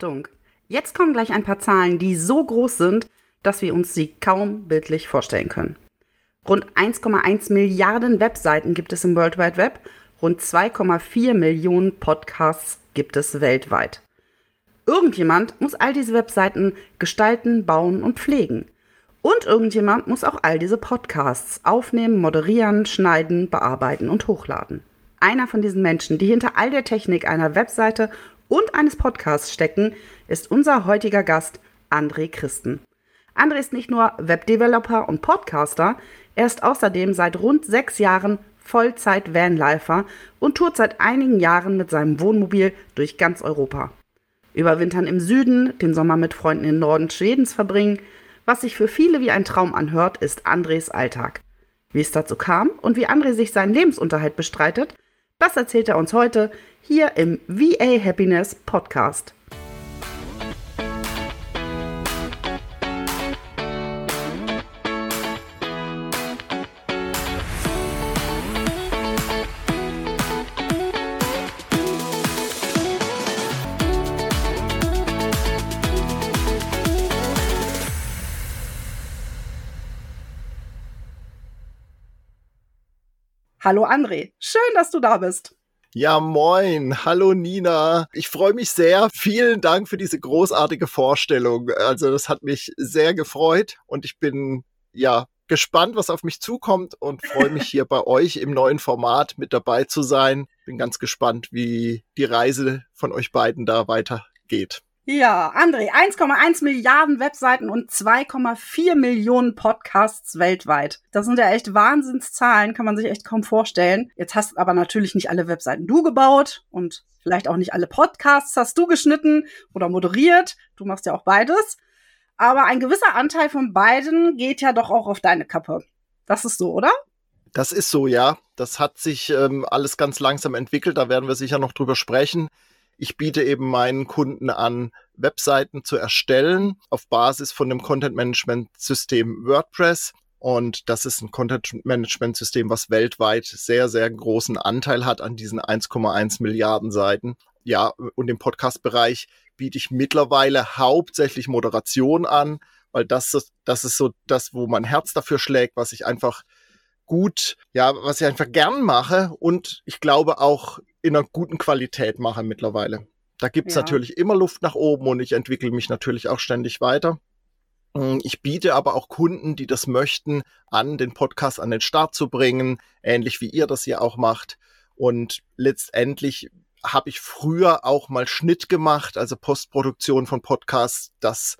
Achtung! Jetzt kommen gleich ein paar Zahlen, die so groß sind, dass wir uns sie kaum bildlich vorstellen können. Rund 1,1 Milliarden Webseiten gibt es im World Wide Web, rund 2,4 Millionen Podcasts gibt es weltweit. Irgendjemand muss all diese Webseiten gestalten, bauen und pflegen. Und irgendjemand muss auch all diese Podcasts aufnehmen, moderieren, schneiden, bearbeiten und hochladen. Einer von diesen Menschen, die hinter all der Technik einer Webseite und eines Podcasts stecken, ist unser heutiger Gast André Christen. André ist nicht nur Webdeveloper und Podcaster, er ist außerdem seit rund sechs Jahren Vollzeit-Vanlifer und tourt seit einigen Jahren mit seinem Wohnmobil durch ganz Europa. Überwintern im Süden, den Sommer mit Freunden im Norden Schwedens verbringen, was sich für viele wie ein Traum anhört, ist Andres Alltag. Wie es dazu kam und wie André sich seinen Lebensunterhalt bestreitet, das erzählt er uns heute hier im VA Happiness Podcast. Hallo André, schön, dass du da bist. Ja, moin. Hallo Nina. Ich freue mich sehr. Vielen Dank für diese großartige Vorstellung. Also das hat mich sehr gefreut und ich bin ja gespannt, was auf mich zukommt und freue mich hier bei euch im neuen Format mit dabei zu sein. Bin ganz gespannt, wie die Reise von euch beiden da weitergeht. Ja, André, 1,1 Milliarden Webseiten und 2,4 Millionen Podcasts weltweit. Das sind ja echt Wahnsinnszahlen, kann man sich echt kaum vorstellen. Jetzt hast aber natürlich nicht alle Webseiten du gebaut und vielleicht auch nicht alle Podcasts hast du geschnitten oder moderiert. Du machst ja auch beides. Aber ein gewisser Anteil von beiden geht ja doch auch auf deine Kappe. Das ist so, oder? Das ist so, ja. Das hat sich ähm, alles ganz langsam entwickelt. Da werden wir sicher noch drüber sprechen. Ich biete eben meinen Kunden an, Webseiten zu erstellen auf Basis von dem Content Management System WordPress. Und das ist ein Content Management System, was weltweit sehr, sehr großen Anteil hat an diesen 1,1 Milliarden Seiten. Ja, und im Podcast-Bereich biete ich mittlerweile hauptsächlich Moderation an, weil das, das ist so das, wo mein Herz dafür schlägt, was ich einfach gut, ja, was ich einfach gern mache und ich glaube auch in einer guten Qualität mache mittlerweile. Da gibt's ja. natürlich immer Luft nach oben und ich entwickle mich natürlich auch ständig weiter. Hm, ich biete aber auch Kunden, die das möchten, an, den Podcast an den Start zu bringen, ähnlich wie ihr das hier auch macht. Und letztendlich habe ich früher auch mal Schnitt gemacht, also Postproduktion von Podcasts. Das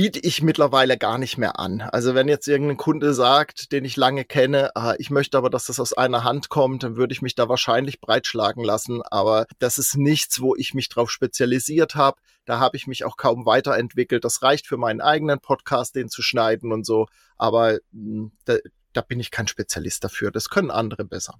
biete ich mittlerweile gar nicht mehr an. Also wenn jetzt irgendein Kunde sagt, den ich lange kenne, ah, ich möchte aber, dass das aus einer Hand kommt, dann würde ich mich da wahrscheinlich breitschlagen lassen. Aber das ist nichts, wo ich mich drauf spezialisiert habe. Da habe ich mich auch kaum weiterentwickelt. Das reicht für meinen eigenen Podcast, den zu schneiden und so. Aber hm, da, da bin ich kein Spezialist dafür. Das können andere besser.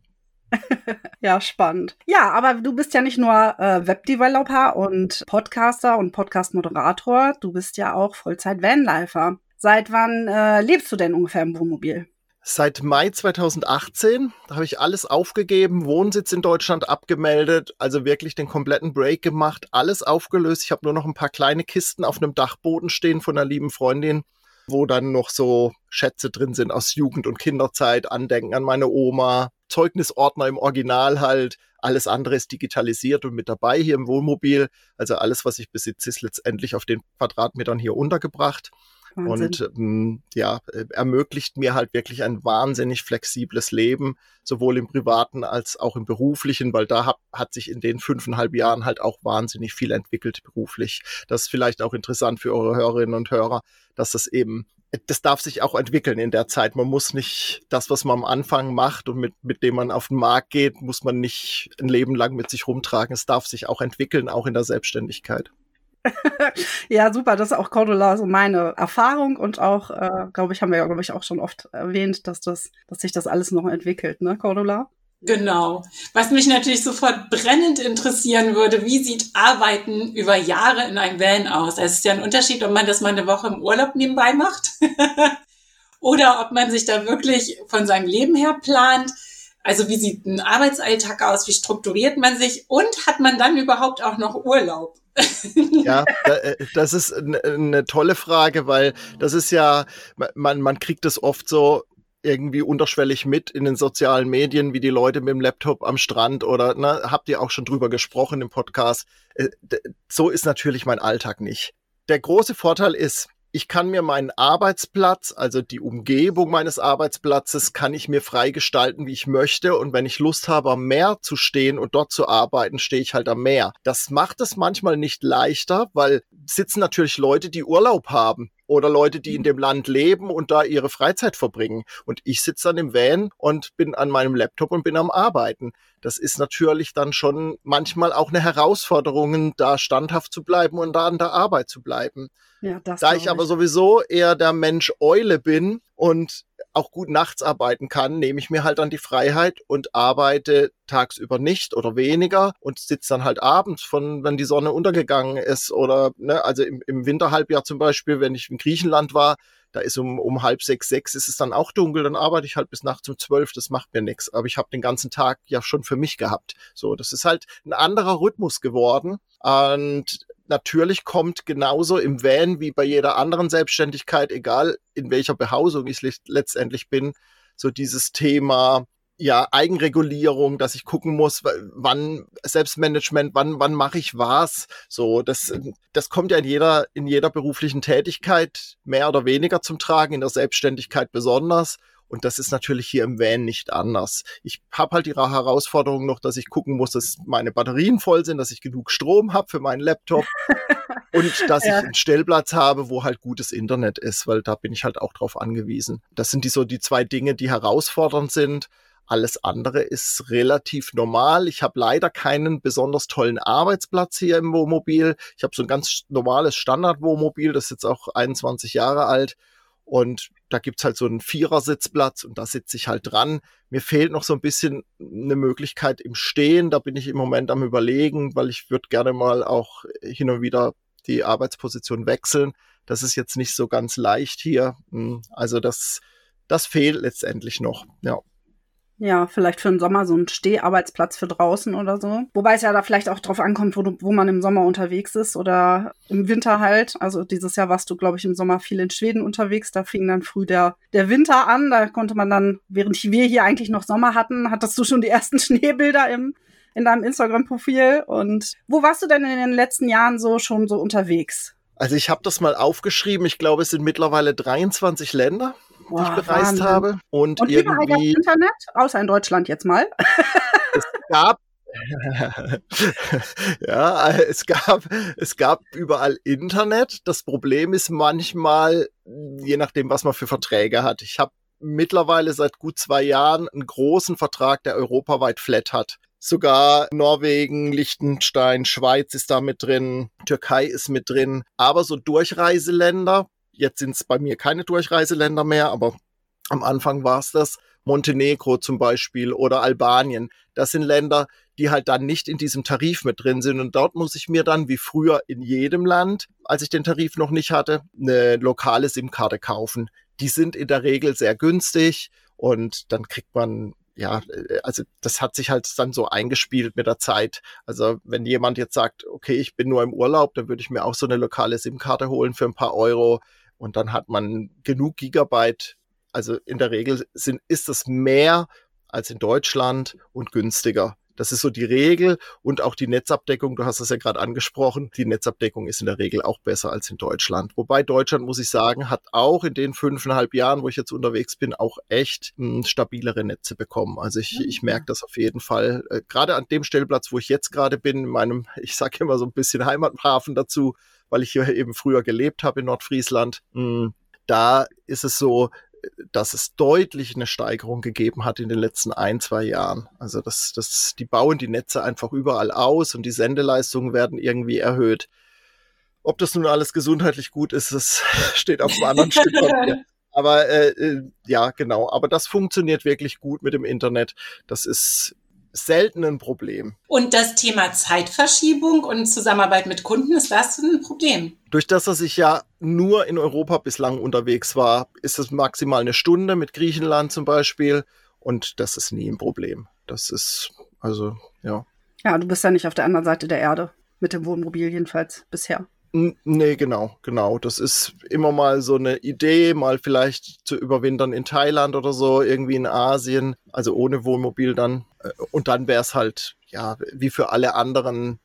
ja, spannend. Ja, aber du bist ja nicht nur äh, Webdeveloper und Podcaster und Podcast-Moderator, du bist ja auch Vollzeit-Vanlifer. Seit wann äh, lebst du denn ungefähr im Wohnmobil? Seit Mai 2018, da habe ich alles aufgegeben, Wohnsitz in Deutschland abgemeldet, also wirklich den kompletten Break gemacht, alles aufgelöst. Ich habe nur noch ein paar kleine Kisten auf einem Dachboden stehen von einer lieben Freundin, wo dann noch so Schätze drin sind aus Jugend- und Kinderzeit, Andenken an meine Oma, Zeugnisordner im Original halt. Alles andere ist digitalisiert und mit dabei hier im Wohnmobil. Also alles, was ich besitze, ist letztendlich auf den Quadratmetern hier untergebracht. Wahnsinn. Und ähm, ja, äh, ermöglicht mir halt wirklich ein wahnsinnig flexibles Leben, sowohl im privaten als auch im beruflichen, weil da hab, hat sich in den fünfeinhalb Jahren halt auch wahnsinnig viel entwickelt beruflich. Das ist vielleicht auch interessant für eure Hörerinnen und Hörer, dass das eben das darf sich auch entwickeln in der Zeit. Man muss nicht das, was man am Anfang macht und mit, mit dem man auf den Markt geht, muss man nicht ein Leben lang mit sich rumtragen. Es darf sich auch entwickeln, auch in der Selbstständigkeit. ja, super. Das ist auch Cordula so meine Erfahrung und auch, äh, glaube ich, haben wir ja, glaube ich, auch schon oft erwähnt, dass das, dass sich das alles noch entwickelt, ne, Cordula? Genau. Was mich natürlich sofort brennend interessieren würde, wie sieht Arbeiten über Jahre in einem Van aus? Also es ist ja ein Unterschied, ob man das mal eine Woche im Urlaub nebenbei macht oder ob man sich da wirklich von seinem Leben her plant. Also wie sieht ein Arbeitsalltag aus? Wie strukturiert man sich? Und hat man dann überhaupt auch noch Urlaub? ja, äh, das ist eine tolle Frage, weil das ist ja, man, man kriegt es oft so irgendwie unterschwellig mit in den sozialen Medien, wie die Leute mit dem Laptop am Strand oder, ne, habt ihr auch schon drüber gesprochen im Podcast. Äh, so ist natürlich mein Alltag nicht. Der große Vorteil ist, ich kann mir meinen Arbeitsplatz, also die Umgebung meines Arbeitsplatzes, kann ich mir frei gestalten, wie ich möchte. Und wenn ich Lust habe, am Meer zu stehen und dort zu arbeiten, stehe ich halt am Meer. Das macht es manchmal nicht leichter, weil sitzen natürlich Leute, die Urlaub haben oder Leute, die in dem Land leben und da ihre Freizeit verbringen. Und ich sitze dann im Van und bin an meinem Laptop und bin am Arbeiten. Das ist natürlich dann schon manchmal auch eine Herausforderung, da standhaft zu bleiben und da an der Arbeit zu bleiben. Ja, da ich, ich aber sowieso eher der Mensch Eule bin und auch gut nachts arbeiten kann, nehme ich mir halt dann die Freiheit und arbeite tagsüber nicht oder weniger und sitze dann halt abends von, wenn die Sonne untergegangen ist oder, ne, also im, im Winterhalbjahr zum Beispiel, wenn ich in Griechenland war, da ist um, um halb sechs, sechs ist es dann auch dunkel, dann arbeite ich halt bis nachts um zwölf, das macht mir nichts. Aber ich habe den ganzen Tag ja schon für mich gehabt. So, das ist halt ein anderer Rhythmus geworden. Und natürlich kommt genauso im Van wie bei jeder anderen Selbstständigkeit, egal in welcher Behausung ich letztendlich bin, so dieses Thema ja, Eigenregulierung, dass ich gucken muss, wann Selbstmanagement, wann, wann mache ich was. So, das, das kommt ja in jeder, in jeder beruflichen Tätigkeit mehr oder weniger zum Tragen, in der Selbstständigkeit besonders. Und das ist natürlich hier im Van nicht anders. Ich habe halt die Herausforderung noch, dass ich gucken muss, dass meine Batterien voll sind, dass ich genug Strom habe für meinen Laptop und dass ja. ich einen Stellplatz habe, wo halt gutes Internet ist, weil da bin ich halt auch drauf angewiesen. Das sind die so die zwei Dinge, die herausfordernd sind. Alles andere ist relativ normal. Ich habe leider keinen besonders tollen Arbeitsplatz hier im Wohnmobil. Ich habe so ein ganz normales Standardwohnmobil, das ist jetzt auch 21 Jahre alt. Und da gibt's halt so einen Vierersitzplatz und da sitze ich halt dran. Mir fehlt noch so ein bisschen eine Möglichkeit im Stehen. Da bin ich im Moment am überlegen, weil ich würde gerne mal auch hin und wieder die Arbeitsposition wechseln. Das ist jetzt nicht so ganz leicht hier. Hm, also das, das fehlt letztendlich noch. Ja. Ja, vielleicht für den Sommer so ein Steharbeitsplatz für draußen oder so. Wobei es ja da vielleicht auch drauf ankommt, wo, du, wo man im Sommer unterwegs ist oder im Winter halt. Also dieses Jahr warst du, glaube ich, im Sommer viel in Schweden unterwegs. Da fing dann früh der, der Winter an. Da konnte man dann, während wir hier eigentlich noch Sommer hatten, hattest du schon die ersten Schneebilder im, in deinem Instagram-Profil. Und wo warst du denn in den letzten Jahren so schon so unterwegs? Also ich habe das mal aufgeschrieben. Ich glaube, es sind mittlerweile 23 Länder Boah, die ich bereist Wahnsinn. habe. Und, und irgendwie Internet, außer in Deutschland jetzt mal. es gab ja, es gab, es gab überall Internet. Das Problem ist manchmal, je nachdem, was man für Verträge hat. Ich habe mittlerweile seit gut zwei Jahren einen großen Vertrag, der europaweit flat hat. Sogar Norwegen, Liechtenstein, Schweiz ist da mit drin, Türkei ist mit drin. Aber so Durchreiseländer, Jetzt sind es bei mir keine Durchreiseländer mehr, aber am Anfang war es das. Montenegro zum Beispiel oder Albanien. Das sind Länder, die halt dann nicht in diesem Tarif mit drin sind. Und dort muss ich mir dann, wie früher in jedem Land, als ich den Tarif noch nicht hatte, eine lokale SIM-Karte kaufen. Die sind in der Regel sehr günstig und dann kriegt man ja, also das hat sich halt dann so eingespielt mit der Zeit. Also wenn jemand jetzt sagt, okay, ich bin nur im Urlaub, dann würde ich mir auch so eine lokale SIM-Karte holen für ein paar Euro und dann hat man genug Gigabyte. Also in der Regel sind, ist das mehr als in Deutschland und günstiger. Das ist so die Regel und auch die Netzabdeckung, du hast es ja gerade angesprochen, die Netzabdeckung ist in der Regel auch besser als in Deutschland. Wobei Deutschland, muss ich sagen, hat auch in den fünfeinhalb Jahren, wo ich jetzt unterwegs bin, auch echt mh, hm, stabilere Netze bekommen. Also ich, ja. ich merke das auf jeden Fall. Äh, gerade an dem Stellplatz, wo ich jetzt gerade bin, in meinem, ich sage immer so ein bisschen Heimathafen dazu, weil ich hier eben früher gelebt habe in Nordfriesland. Hm, da ist es so, dass es deutlich eine Steigerung gegeben hat in den letzten ein, zwei Jahren. Also das, das, die bauen die Netze einfach überall aus und die Sendeleistungen werden irgendwie erhöht. Ob das nun alles gesundheitlich gut ist, das steht auf einem anderen Stück Papier. Aber äh, äh, ja, genau. Aber das funktioniert wirklich gut mit dem Internet. Das ist selten ein Problem. Und das Thema Zeitverschiebung und Zusammenarbeit mit Kunden, ist das ein Problem? Durch das, dass ich ja nur in Europa bislang unterwegs war, ist es maximal eine Stunde mit Griechenland zum Beispiel. Und das ist nie ein Problem. Das ist, also, ja. Ja, du bist ja nicht auf der anderen Seite der Erde. mit dem Wohnmobil jedenfalls bisher. Nee, genau, genau. Das ist immer mal so eine Idee, mal vielleicht zu überwintern in Thailand oder so, irgendwie in Asien, also ohne Wohnmobil dann. Äh, und dann wäre es halt, ja, wie für alle anderen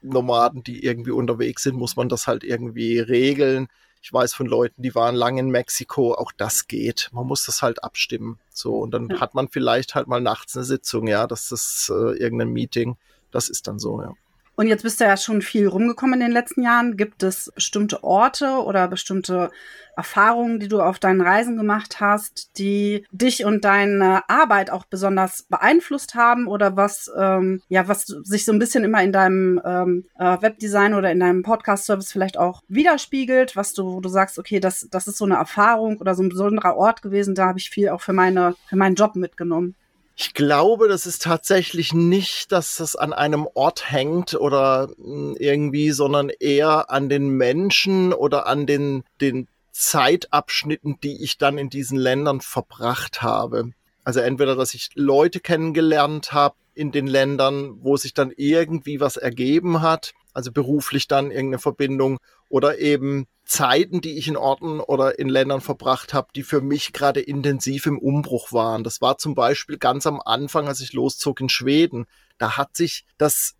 Nomaden, die irgendwie unterwegs sind, muss man das halt irgendwie regeln. Ich weiß von Leuten, die waren lange in Mexiko, auch das geht. Man muss das halt abstimmen. So, und dann ja. hat man vielleicht halt mal nachts eine Sitzung, ja, das ist äh, irgendein Meeting. Das ist dann so, ja. Und jetzt bist du ja schon viel rumgekommen in den letzten Jahren. Gibt es bestimmte Orte oder bestimmte Erfahrungen, die du auf deinen Reisen gemacht hast, die dich und deine Arbeit auch besonders beeinflusst haben oder was, ähm, ja, was sich so ein bisschen immer in deinem ähm, äh, Webdesign oder in deinem Podcast-Service vielleicht auch widerspiegelt, was du, wo du sagst, okay, das, das ist so eine Erfahrung oder so ein besonderer Ort gewesen, da habe ich viel auch für meine, für meinen Job mitgenommen. Ich glaube, das ist tatsächlich nicht, dass das an einem Ort hängt oder hm, irgendwie, sondern eher an den Menschen oder an den, den Zeitabschnitten, die ich dann in diesen Ländern verbracht habe. Also entweder, dass ich Leute kennengelernt habe in den Ländern, wo sich dann irgendwie was ergeben hat, also beruflich dann irgendeine Verbindung oder eben Zeiten, die ich in Orten oder in Ländern verbracht habe, die für mich gerade intensiv im Umbruch waren. Das war zum Beispiel ganz am Anfang, als ich loszog in Schweden. Da hat sich das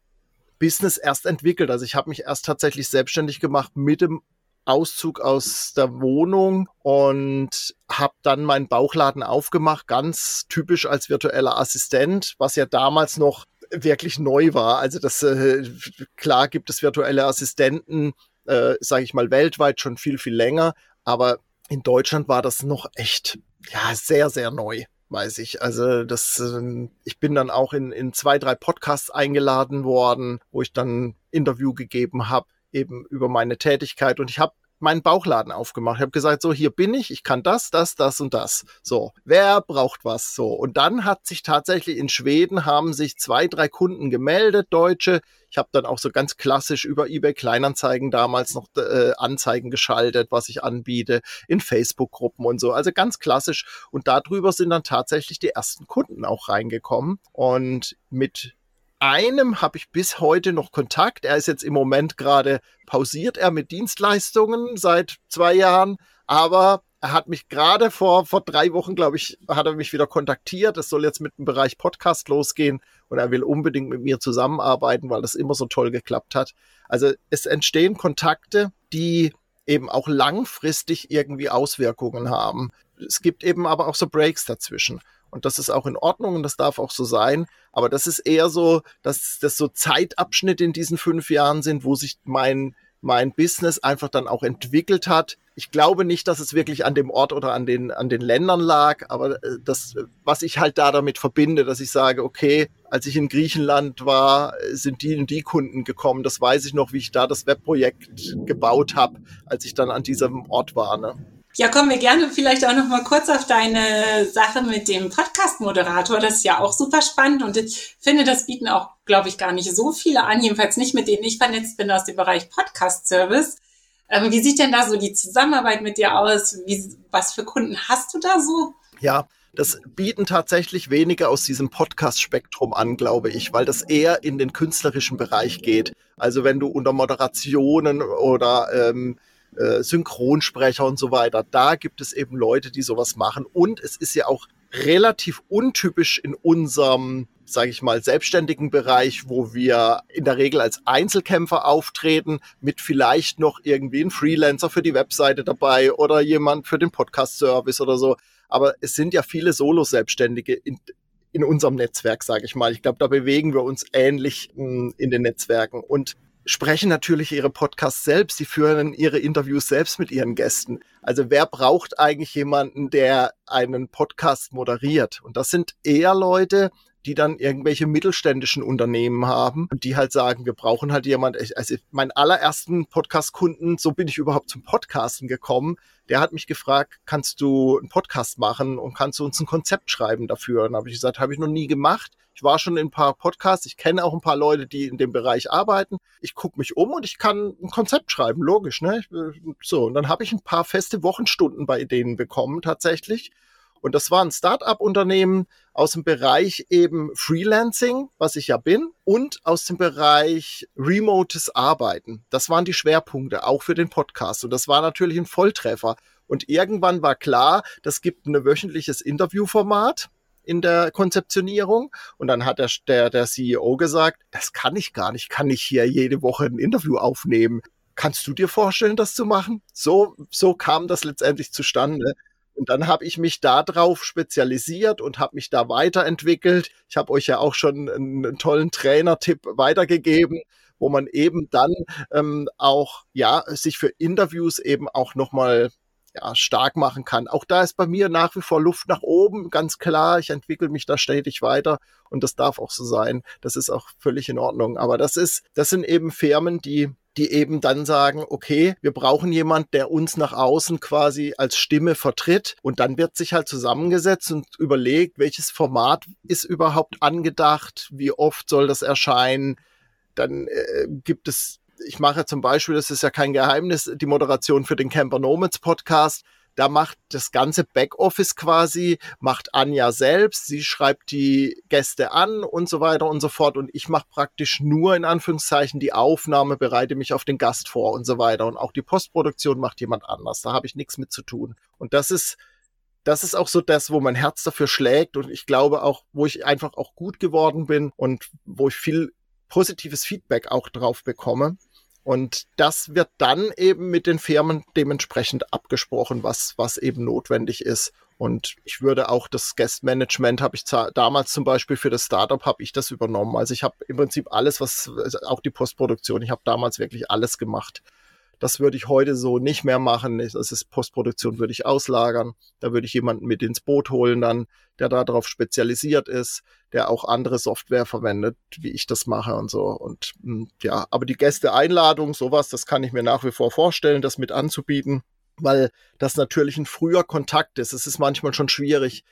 Business erst entwickelt. Also ich habe mich erst tatsächlich selbstständig gemacht mit dem Auszug aus der Wohnung und habe dann meinen Bauchladen aufgemacht, ganz typisch als virtueller Assistent, was ja damals noch wirklich neu war. Also das äh, klar gibt es virtuelle Assistenten äh, sage ich mal, weltweit schon viel, viel länger. Aber in Deutschland war das noch echt, ja, sehr, sehr neu weiß ich. Also das, äh, ich bin dann auch in, in zwei, drei Podcasts eingeladen worden, wo ich dann Interview gegeben habe, eben über meine Tätigkeit. Und ich habe meinen Bauchladen aufgemacht. Ich habe gesagt, so hier bin ich, ich kann das, das, das und das. So, wer braucht was? So und dann hat sich tatsächlich in Schweden haben sich zwei, drei Kunden gemeldet, Deutsche. Ich habe dann auch so ganz klassisch über eBay Kleinanzeigen damals noch äh, Anzeigen geschaltet, was ich anbiete in Facebook-Gruppen und so. Also ganz klassisch. Und darüber sind dann tatsächlich die ersten Kunden auch reingekommen. Und mit einem habe ich bis heute noch Kontakt. Er ist jetzt im Moment gerade pausiert, er mit Dienstleistungen seit zwei Jahren, aber er hat mich gerade vor, vor drei Wochen, glaube ich, hat er mich wieder kontaktiert. Es soll jetzt mit dem Bereich Podcast losgehen und er will unbedingt mit mir zusammenarbeiten, weil das immer so toll geklappt hat. Also es entstehen Kontakte, die eben auch langfristig irgendwie Auswirkungen haben. Es gibt eben aber auch so Breaks dazwischen. Und das ist auch in Ordnung und das darf auch so sein. Aber das ist eher so, dass das so Zeitabschnitte in diesen fünf Jahren sind, wo sich mein, mein Business einfach dann auch entwickelt hat. Ich glaube nicht, dass es wirklich an dem Ort oder an den, an den Ländern lag, aber äh, das, was ich halt da damit verbinde, dass ich sage, okay, als ich in Griechenland war, sind die und die Kunden gekommen. Das weiß ich noch, wie ich da das Webprojekt gebaut habe, als ich dann an diesem Ort war. Ne? Ja, kommen wir gerne vielleicht auch noch mal kurz auf deine Sache mit dem Podcast-Moderator. Das ist ja auch super spannend und ich finde, das bieten auch, glaube ich, gar nicht so viele an, jedenfalls nicht mit denen ich vernetzt bin aus dem Bereich Podcast-Service. Ähm, wie sieht denn da so die Zusammenarbeit mit dir aus? Wie, was für Kunden hast du da so? Ja, das bieten tatsächlich wenige aus diesem Podcast-Spektrum an, glaube ich, weil das eher in den künstlerischen Bereich geht. Also wenn du unter Moderationen oder ähm, äh, Synchronsprecher und so weiter. Da gibt es eben Leute, die sowas machen. Und es ist ja auch relativ untypisch in unserem, sage ich mal, selbstständigen Bereich, wo wir in der Regel als Einzelkämpfer auftreten, mit vielleicht noch irgendwie ein Freelancer für die Webseite dabei oder jemand für den Podcast-Service oder so. Aber es sind ja viele Solo-Selbstständige in, in unserem Netzwerk, sage ich mal. Ich glaube, da bewegen wir uns ähnlich hm, in den Netzwerken. Und sprechen natürlich ihre Podcasts selbst, sie führen ihre Interviews selbst mit ihren Gästen. Also wer braucht eigentlich jemanden, der einen Podcast moderiert? Und das sind eher Leute, die dann irgendwelche mittelständischen Unternehmen haben und die halt sagen, wir brauchen halt jemand, also meinen allerersten Podcast-Kunden, so bin ich überhaupt zum Podcasten gekommen, der hat mich gefragt, kannst du einen Podcast machen und kannst du uns ein Konzept schreiben dafür? Und habe ich gesagt, habe ich noch nie gemacht. Ich war schon in ein paar Podcasts, ich kenne auch ein paar Leute, die in dem Bereich arbeiten. Ich gucke mich um und ich kann ein Konzept schreiben, logisch, ne? So, und dann habe ich ein paar feste Wochenstunden bei denen bekommen tatsächlich Und das war ein Start-up-Unternehmen aus dem Bereich eben Freelancing, was ich ja bin, und aus dem Bereich remotes Arbeiten. Das waren die Schwerpunkte, auch für den Podcast. Und das war natürlich ein Volltreffer. Und irgendwann war klar, das gibt ein wöchentliches Interviewformat in der Konzeptionierung. Und dann hat der, der, der CEO gesagt, das kann ich gar nicht, kann ich hier jede Woche ein Interview aufnehmen. Kannst du dir vorstellen, das zu machen? So, so kam das letztendlich zustande. Und dann habe ich mich darauf spezialisiert und habe mich da weiterentwickelt. Ich habe euch ja auch schon einen, einen tollen Trainertipp weitergegeben, wo man eben dann ähm, auch ja sich für Interviews eben auch nochmal ja, stark machen kann. Auch da ist bei mir nach wie vor Luft nach oben, ganz klar. Ich entwickle mich da stetig weiter und das darf auch so sein. Das ist auch völlig in Ordnung. Aber das ist, das sind eben Firmen, die die eben dann sagen, okay, wir brauchen jemand, der uns nach außen quasi als Stimme vertritt. Und dann wird sich halt zusammengesetzt und überlegt, welches Format ist überhaupt angedacht, wie oft soll das erscheinen. Dann äh, gibt es ich mache zum Beispiel, das ist ja kein Geheimnis, die Moderation für den Camper Nomads Podcast. Da macht das ganze Backoffice quasi, macht Anja selbst. Sie schreibt die Gäste an und so weiter und so fort. Und ich mache praktisch nur in Anführungszeichen die Aufnahme, bereite mich auf den Gast vor und so weiter. Und auch die Postproduktion macht jemand anders. Da habe ich nichts mit zu tun. Und das ist, das ist auch so das, wo mein Herz dafür schlägt und ich glaube auch, wo ich einfach auch gut geworden bin und wo ich viel positives Feedback auch drauf bekomme. Und das wird dann eben mit den Firmen dementsprechend abgesprochen, was, was eben notwendig ist. Und ich würde auch das Guest Management habe ich damals zum Beispiel für das Startup habe ich das übernommen. Also ich habe im Prinzip alles, was auch die Postproduktion, ich habe damals wirklich alles gemacht. Das würde ich heute so nicht mehr machen. Das ist Postproduktion würde ich auslagern. Da würde ich jemanden mit ins Boot holen dann, der darauf spezialisiert ist, der auch andere Software verwendet, wie ich das mache und so. Und hm, ja, aber die Gäste-Einladung, sowas, das kann ich mir nach wie vor vorstellen, das mit anzubieten, weil das natürlich ein früher Kontakt ist. Es ist manchmal schon schwierig,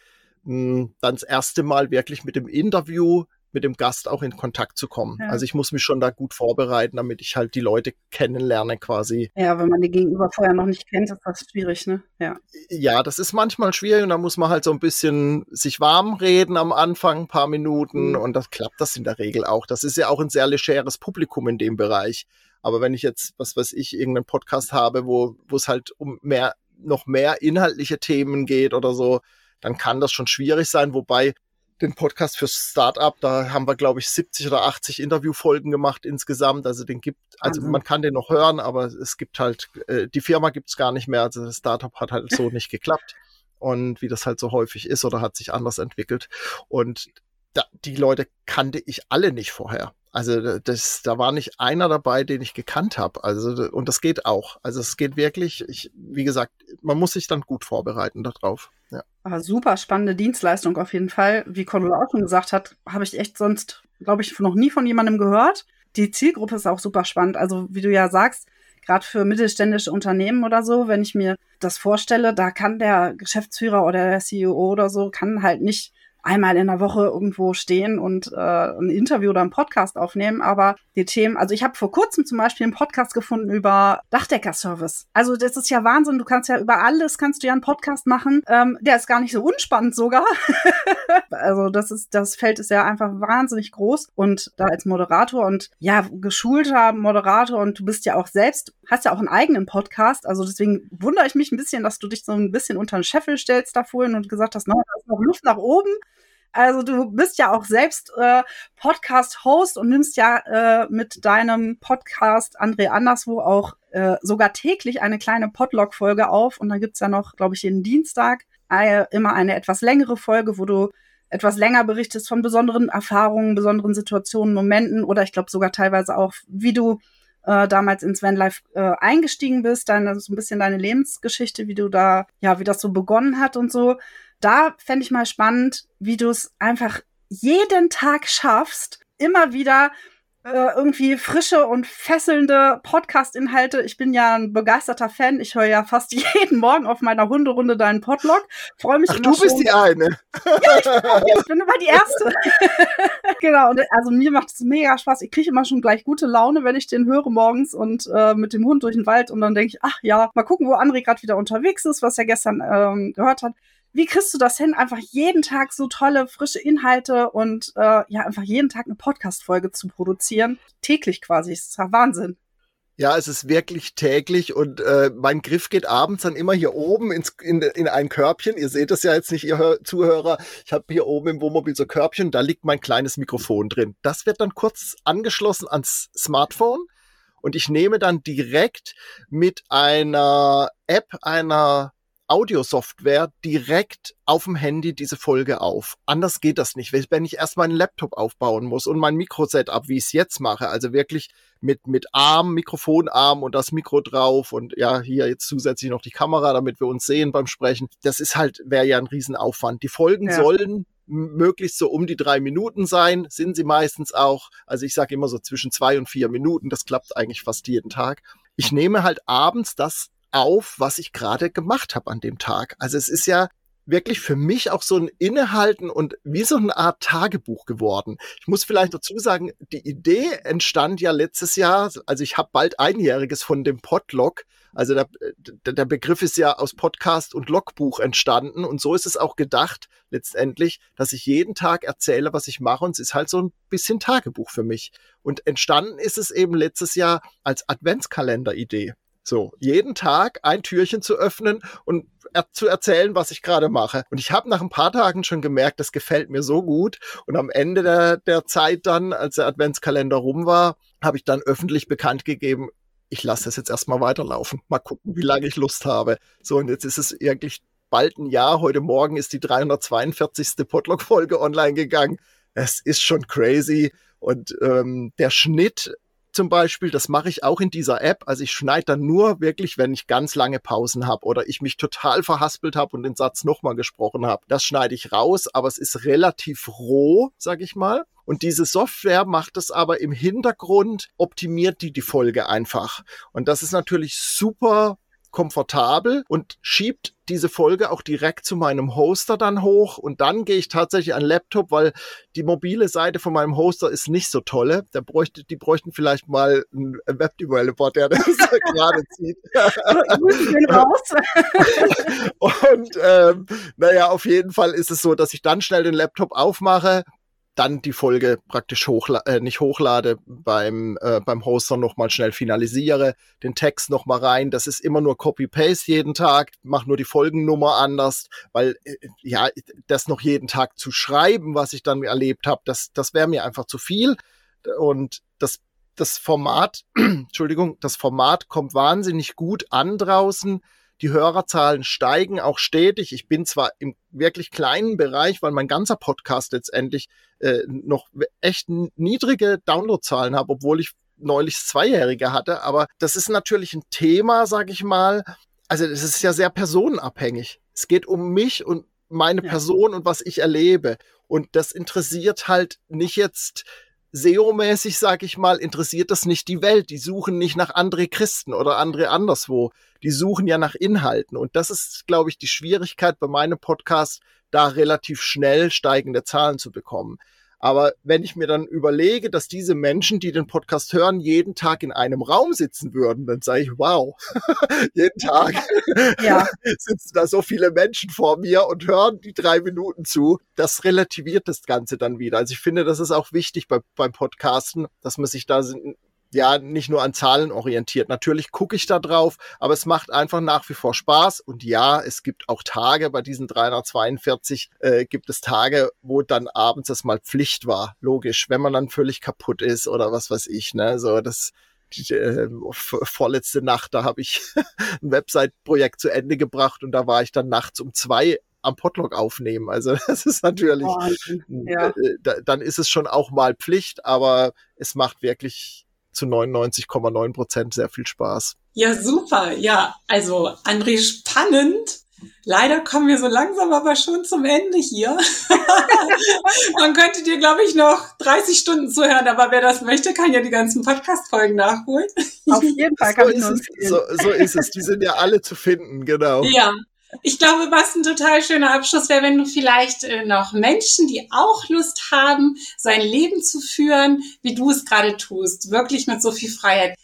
hm, dann das erste Mal wirklich mit dem Interview mit dem Gast auch in Kontakt zu kommen. Ja. Also ich muss mich schon da gut vorbereiten, damit ich halt die Leute kennenlerne quasi. Ja, wenn man die Gegenüber vorher noch nicht kennt, ist das schwierig, ne? Ja. Ja, das ist manchmal schwierig und da muss man halt so ein bisschen sich warm reden am Anfang, ein paar Minuten mhm. und das klappt das in der Regel auch. Das ist ja auch ein sehr legeres Publikum in dem Bereich. Aber wenn ich jetzt, was weiß ich, irgendeinen Podcast habe, wo, wo es halt um mehr, noch mehr inhaltliche Themen geht oder so, dann kann das schon schwierig sein. Wobei den Podcast für Startup. Da haben wir, glaube ich, 70 oder 80 Interviewfolgen gemacht insgesamt. Also den gibt, also mhm. man kann den noch hören, aber es gibt halt, äh, die Firma gibt es gar nicht mehr. Also das Startup hat halt so nicht geklappt. Und wie das halt so häufig ist oder hat sich anders entwickelt. Und da, die Leute kannte ich alle nicht vorher. Also das, da war nicht einer dabei, den ich gekannt habe. Also und das geht auch. Also es geht wirklich. Ich, wie gesagt, man muss sich dann gut vorbereiten darauf. Ja. Aber super spannende Dienstleistung auf jeden Fall. Wie Cordula auch schon gesagt hat, habe ich echt sonst, glaube ich, noch nie von jemandem gehört. Die Zielgruppe ist auch super spannend. Also wie du ja sagst, gerade für mittelständische Unternehmen oder so, wenn ich mir das vorstelle, da kann der Geschäftsführer oder der CEO oder so kann halt nicht einmal in der Woche irgendwo stehen und äh, ein Interview oder einen Podcast aufnehmen. Aber die Themen, also ich habe vor kurzem zum Beispiel einen Podcast gefunden über Dachdecker-Service. Also das ist ja Wahnsinn. Du kannst ja über alles kannst du ja einen Podcast machen. Ähm, der ist gar nicht so unspannend sogar. also das ist, das Feld ist ja einfach wahnsinnig groß und da als Moderator und ja, geschulter Moderator und du bist ja auch selbst, hast ja auch einen eigenen Podcast. Also deswegen wundere ich mich ein bisschen, dass du dich so ein bisschen unter den Scheffel stellst da vorhin und gesagt hast, no, da ist noch Luft nach oben. Also du bist ja auch selbst äh, Podcast-Host und nimmst ja äh, mit deinem Podcast André Anderswo auch äh, sogar täglich eine kleine Podlog-Folge auf. Und dann gibt's ja noch, glaube ich, jeden Dienstag äh, immer eine etwas längere Folge, wo du etwas länger berichtest von besonderen Erfahrungen, besonderen Situationen, Momenten oder ich glaube sogar teilweise auch, wie du äh, damals ins Vanlife äh, eingestiegen bist, deine, so ein bisschen deine Lebensgeschichte, wie du da, ja, wie das so begonnen hat und so da fände ich mal spannend, wie du es einfach jeden Tag schaffst, immer wieder äh, irgendwie frische und fesselnde Podcast-Inhalte. Ich bin ja ein begeisterter Fan. Ich höre ja fast jeden Morgen auf meiner Hunderunde deinen Podlog. Freue mich Ach, du bist schon. die eine. Ja, ich, ich bin immer die Erste. genau. Und also mir macht es mega Spaß. Ich kriege immer schon gleich gute Laune, wenn ich den höre morgens und äh, mit dem Hund durch den Wald. Und dann denke ich, ach ja, mal gucken, wo André gerade wieder unterwegs ist, was er gestern ähm, gehört hat Wie kriegst du das hin, einfach jeden Tag so tolle, frische Inhalte und äh, ja, einfach jeden Tag eine Podcast-Folge zu produzieren? Täglich quasi. Das ist ja Wahnsinn. Ja, es ist wirklich täglich und äh, mein Griff geht abends dann immer hier oben ins, in, in ein Körbchen. Ihr seht das ja jetzt nicht, ihr Hör Zuhörer. Ich habe hier oben im Wohnmobil so Körbchen, da liegt mein kleines Mikrofon drin. Das wird dann kurz angeschlossen ans Smartphone und ich nehme dann direkt mit einer App einer Audiosoftware direkt auf dem Handy diese Folge auf. Anders geht das nicht, wenn ich erst meinen Laptop aufbauen muss und mein Mikrosetup, wie ich es jetzt mache, also wirklich mit, mit Arm, Mikrofonarm und das Mikro drauf und ja, hier jetzt zusätzlich noch die Kamera, damit wir uns sehen beim Sprechen. Das ist halt, wäre ja ein Riesenaufwand. Die Folgen ja. sollen möglichst so um die drei Minuten sein, sind sie meistens auch. Also ich sage immer so zwischen zwei und vier Minuten, das klappt eigentlich fast jeden Tag. Ich nehme halt abends das auf, was ich gerade gemacht habe an dem Tag. Also es ist ja wirklich für mich auch so ein Innehalten und wie so eine Art Tagebuch geworden. Ich muss vielleicht dazu sagen, die Idee entstand ja letztes Jahr, also ich habe bald einjähriges von dem Podlog. Also der, der Begriff ist ja aus Podcast und Logbuch entstanden und so ist es auch gedacht letztendlich, dass ich jeden Tag erzähle, was ich mache und es ist halt so ein bisschen Tagebuch für mich. Und entstanden ist es eben letztes Jahr als Adventskalender-Idee. So, jeden Tag ein Türchen zu öffnen und er zu erzählen, was ich gerade mache. Und ich habe nach ein paar Tagen schon gemerkt, das gefällt mir so gut. Und am Ende der, der Zeit dann, als der Adventskalender rum war, habe ich dann öffentlich bekannt gegeben, ich lasse das jetzt erstmal weiterlaufen. Mal gucken, wie lange ich Lust habe. So, und jetzt ist es eigentlich bald ein Jahr. Heute Morgen ist die 342. Podlog-Folge online gegangen. Es ist schon crazy. Und ähm, der Schnitt zum Beispiel, das mache ich auch in dieser App. Also ich schneide dann nur wirklich, wenn ich ganz lange Pausen habe oder ich mich total verhaspelt habe und den Satz nochmal gesprochen habe. Das schneide ich raus, aber es ist relativ roh, sag ich mal. Und diese Software macht es aber im Hintergrund, optimiert die die Folge einfach. Und das ist natürlich super komfortabel und schiebt diese Folge auch direkt zu meinem Hoster dann hoch und dann gehe ich tatsächlich an Laptop, weil die mobile Seite von meinem Hoster ist nicht so tolle. Da bräuchte, die bräuchten vielleicht mal einen Webdeveloper, der das gerade zieht. und ähm, naja, auf jeden Fall ist es so, dass ich dann schnell den Laptop aufmache, dann die Folge praktisch hochla äh, nicht hochlade, beim, äh, beim Hoster nochmal schnell finalisiere, den Text nochmal rein. Das ist immer nur Copy-Paste jeden Tag, mach nur die Folgennummer anders, weil äh, ja, das noch jeden Tag zu schreiben, was ich dann erlebt habe, das, das wäre mir einfach zu viel. Und das, das Format, Entschuldigung, das Format kommt wahnsinnig gut an draußen. Die Hörerzahlen steigen auch stetig. Ich bin zwar im wirklich kleinen Bereich, weil mein ganzer Podcast letztendlich äh, noch echt niedrige Downloadzahlen habe, obwohl ich neulich Zweijährige hatte. Aber das ist natürlich ein Thema, sage ich mal. Also es ist ja sehr personenabhängig. Es geht um mich und meine ja. Person und was ich erlebe. Und das interessiert halt nicht jetzt SEO-mäßig, sag ich mal, interessiert das nicht die Welt. Die suchen nicht nach andere Christen oder andere anderswo. Die suchen ja nach Inhalten. Und das ist, glaube ich, die Schwierigkeit bei meinem Podcast, da relativ schnell steigende Zahlen zu bekommen. Aber wenn ich mir dann überlege, dass diese Menschen, die den Podcast hören, jeden Tag in einem Raum sitzen würden, dann sage ich, wow, jeden Tag ja. sitzen da so viele Menschen vor mir und hören die drei Minuten zu. Das relativiert das Ganze dann wieder. Also ich finde, das ist auch wichtig bei, beim Podcasten, dass man sich da ja nicht nur an Zahlen orientiert. Natürlich gucke ich da drauf, aber es macht einfach nach wie vor Spaß. Und ja, es gibt auch Tage, bei diesen 342 äh, gibt es Tage, wo dann abends das mal Pflicht war. Logisch, wenn man dann völlig kaputt ist oder was weiß ich. Ne? So, das die, äh, vorletzte Nacht, da habe ich ein Website-Projekt zu Ende gebracht und da war ich dann nachts um zwei am Podlog aufnehmen. Also das ist natürlich, oh, ja. äh, da, dann ist es schon auch mal Pflicht, aber es macht wirklich zu 99,9 Prozent sehr viel Spaß. Ja, super. Ja, also André, spannend. Leider kommen wir so langsam aber schon zum Ende hier. Man könnte dir, glaube ich, noch 30 Stunden zuhören, aber wer das möchte, kann ja die ganzen Podcast-Folgen nachholen. Auf jeden Fall kann so ich es, so, so ist es. Die sind ja alle zu finden, genau. Ja, ich glaube, was ein total schöner Abschluss wäre, wenn du vielleicht äh, noch Menschen, die auch Lust haben, sein Leben zu führen, wie du es gerade tust, wirklich mit so viel Freiheit.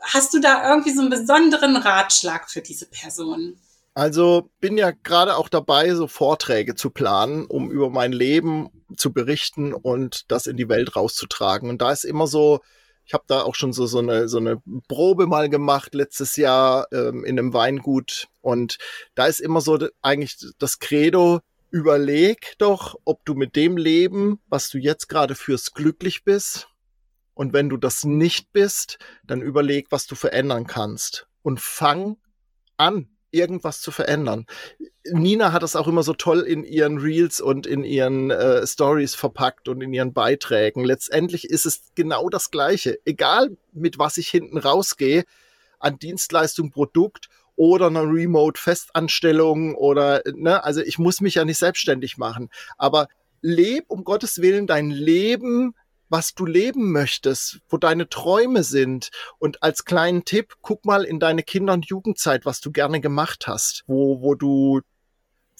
Hast du da irgendwie so einen besonderen Ratschlag für diese Person? Also bin ja gerade auch dabei, so Vorträge zu planen, um über mein Leben zu berichten und das in die Welt rauszutragen. Und da ist immer so, ich habe da auch schon so, so, eine, so eine Probe mal gemacht letztes Jahr ähm, in einem Weingut. Und da ist immer so eigentlich das Credo, überleg doch, ob du mit dem Leben, was du jetzt gerade führst, glücklich bist. Und wenn du das nicht bist, dann überleg, was du verändern kannst. Und fang an, irgendwas zu verändern. Nina hat das auch immer so toll in ihren Reels und in ihren äh, Stories verpackt und in ihren Beiträgen. Letztendlich ist es genau das Gleiche. Egal mit was ich hinten rausgehe, an Dienstleistung, Produkt oder einer Remote-Festanstellung oder, ne, also ich muss mich ja nicht selbstständig machen. Aber leb um Gottes Willen dein Leben was du leben möchtest, wo deine Träume sind. Und als kleinen Tipp, guck mal in deine Kinder- und Jugendzeit, was du gerne gemacht hast, wo, wo du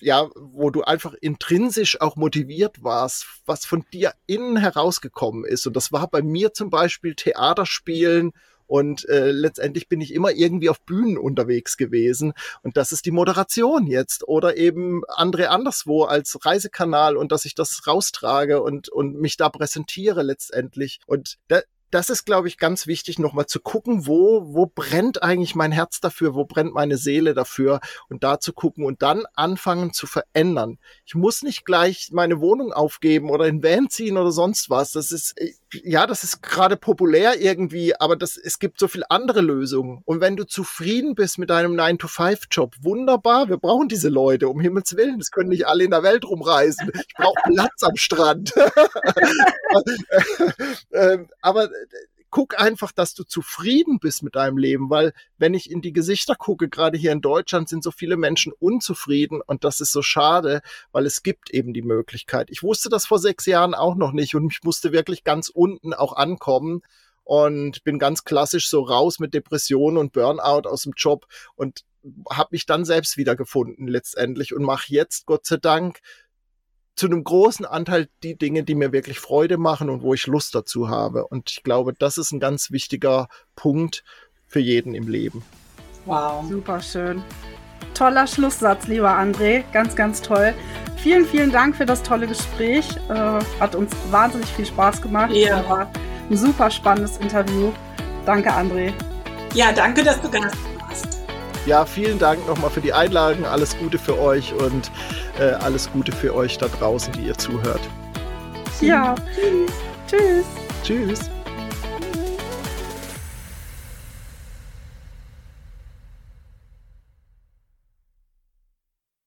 ja, wo du einfach intrinsisch auch motiviert warst, was von dir innen herausgekommen ist. Und das war bei mir zum Beispiel Theaterspielen und äh, letztendlich bin ich immer irgendwie auf Bühnen unterwegs gewesen. Und das ist die Moderation jetzt. Oder eben andere anderswo als Reisekanal und dass ich das raustrage und, und mich da präsentiere letztendlich. Und da, das ist, glaube ich, ganz wichtig, nochmal zu gucken, wo, wo brennt eigentlich mein Herz dafür, wo brennt meine Seele dafür und da zu gucken und dann anfangen zu verändern. Ich muss nicht gleich meine Wohnung aufgeben oder in Van ziehen oder sonst was. Das ist, äh, ja, das ist gerade populär irgendwie, aber das, es gibt so viele andere Lösungen. Und wenn du zufrieden bist mit deinem 9-to-5-Job, wunderbar, wir brauchen diese Leute, um Himmels Willen. Das können nicht alle in der Welt rumreisen. Ich brauche Platz am Strand. Ähm, aber guck einfach, dass du zufrieden bist mit deinem Leben, weil wenn ich in die Gesichter gucke, gerade hier in Deutschland sind so viele Menschen unzufrieden und das ist so schade, weil es gibt eben die Möglichkeit. Ich wusste das vor sechs Jahren auch noch nicht und ich musste wirklich ganz unten auch ankommen und bin ganz klassisch so raus mit Depressionen und Burnout aus dem Job und habe mich dann selbst wiedergefunden letztendlich und mache jetzt Gott sei Dank zu einem großen Anteil die Dinge, die mir wirklich Freude machen und wo ich Lust dazu habe. Und ich glaube, das ist ein ganz wichtiger Punkt für jeden im Leben. Wow. Super schön. Toller Schlusssatz, lieber André. Ganz, ganz toll. Vielen, vielen Dank für das tolle Gespräch. Äh, hat uns wahnsinnig viel Spaß gemacht. Ja. War ein super spannendes Interview. Danke, André. Ja, danke, dass du Gast ja, vielen Dank nochmal für die Einladung. Alles Gute für euch und äh, alles Gute für euch da draußen, die ihr zuhört. Ja, tschüss. Tschüss.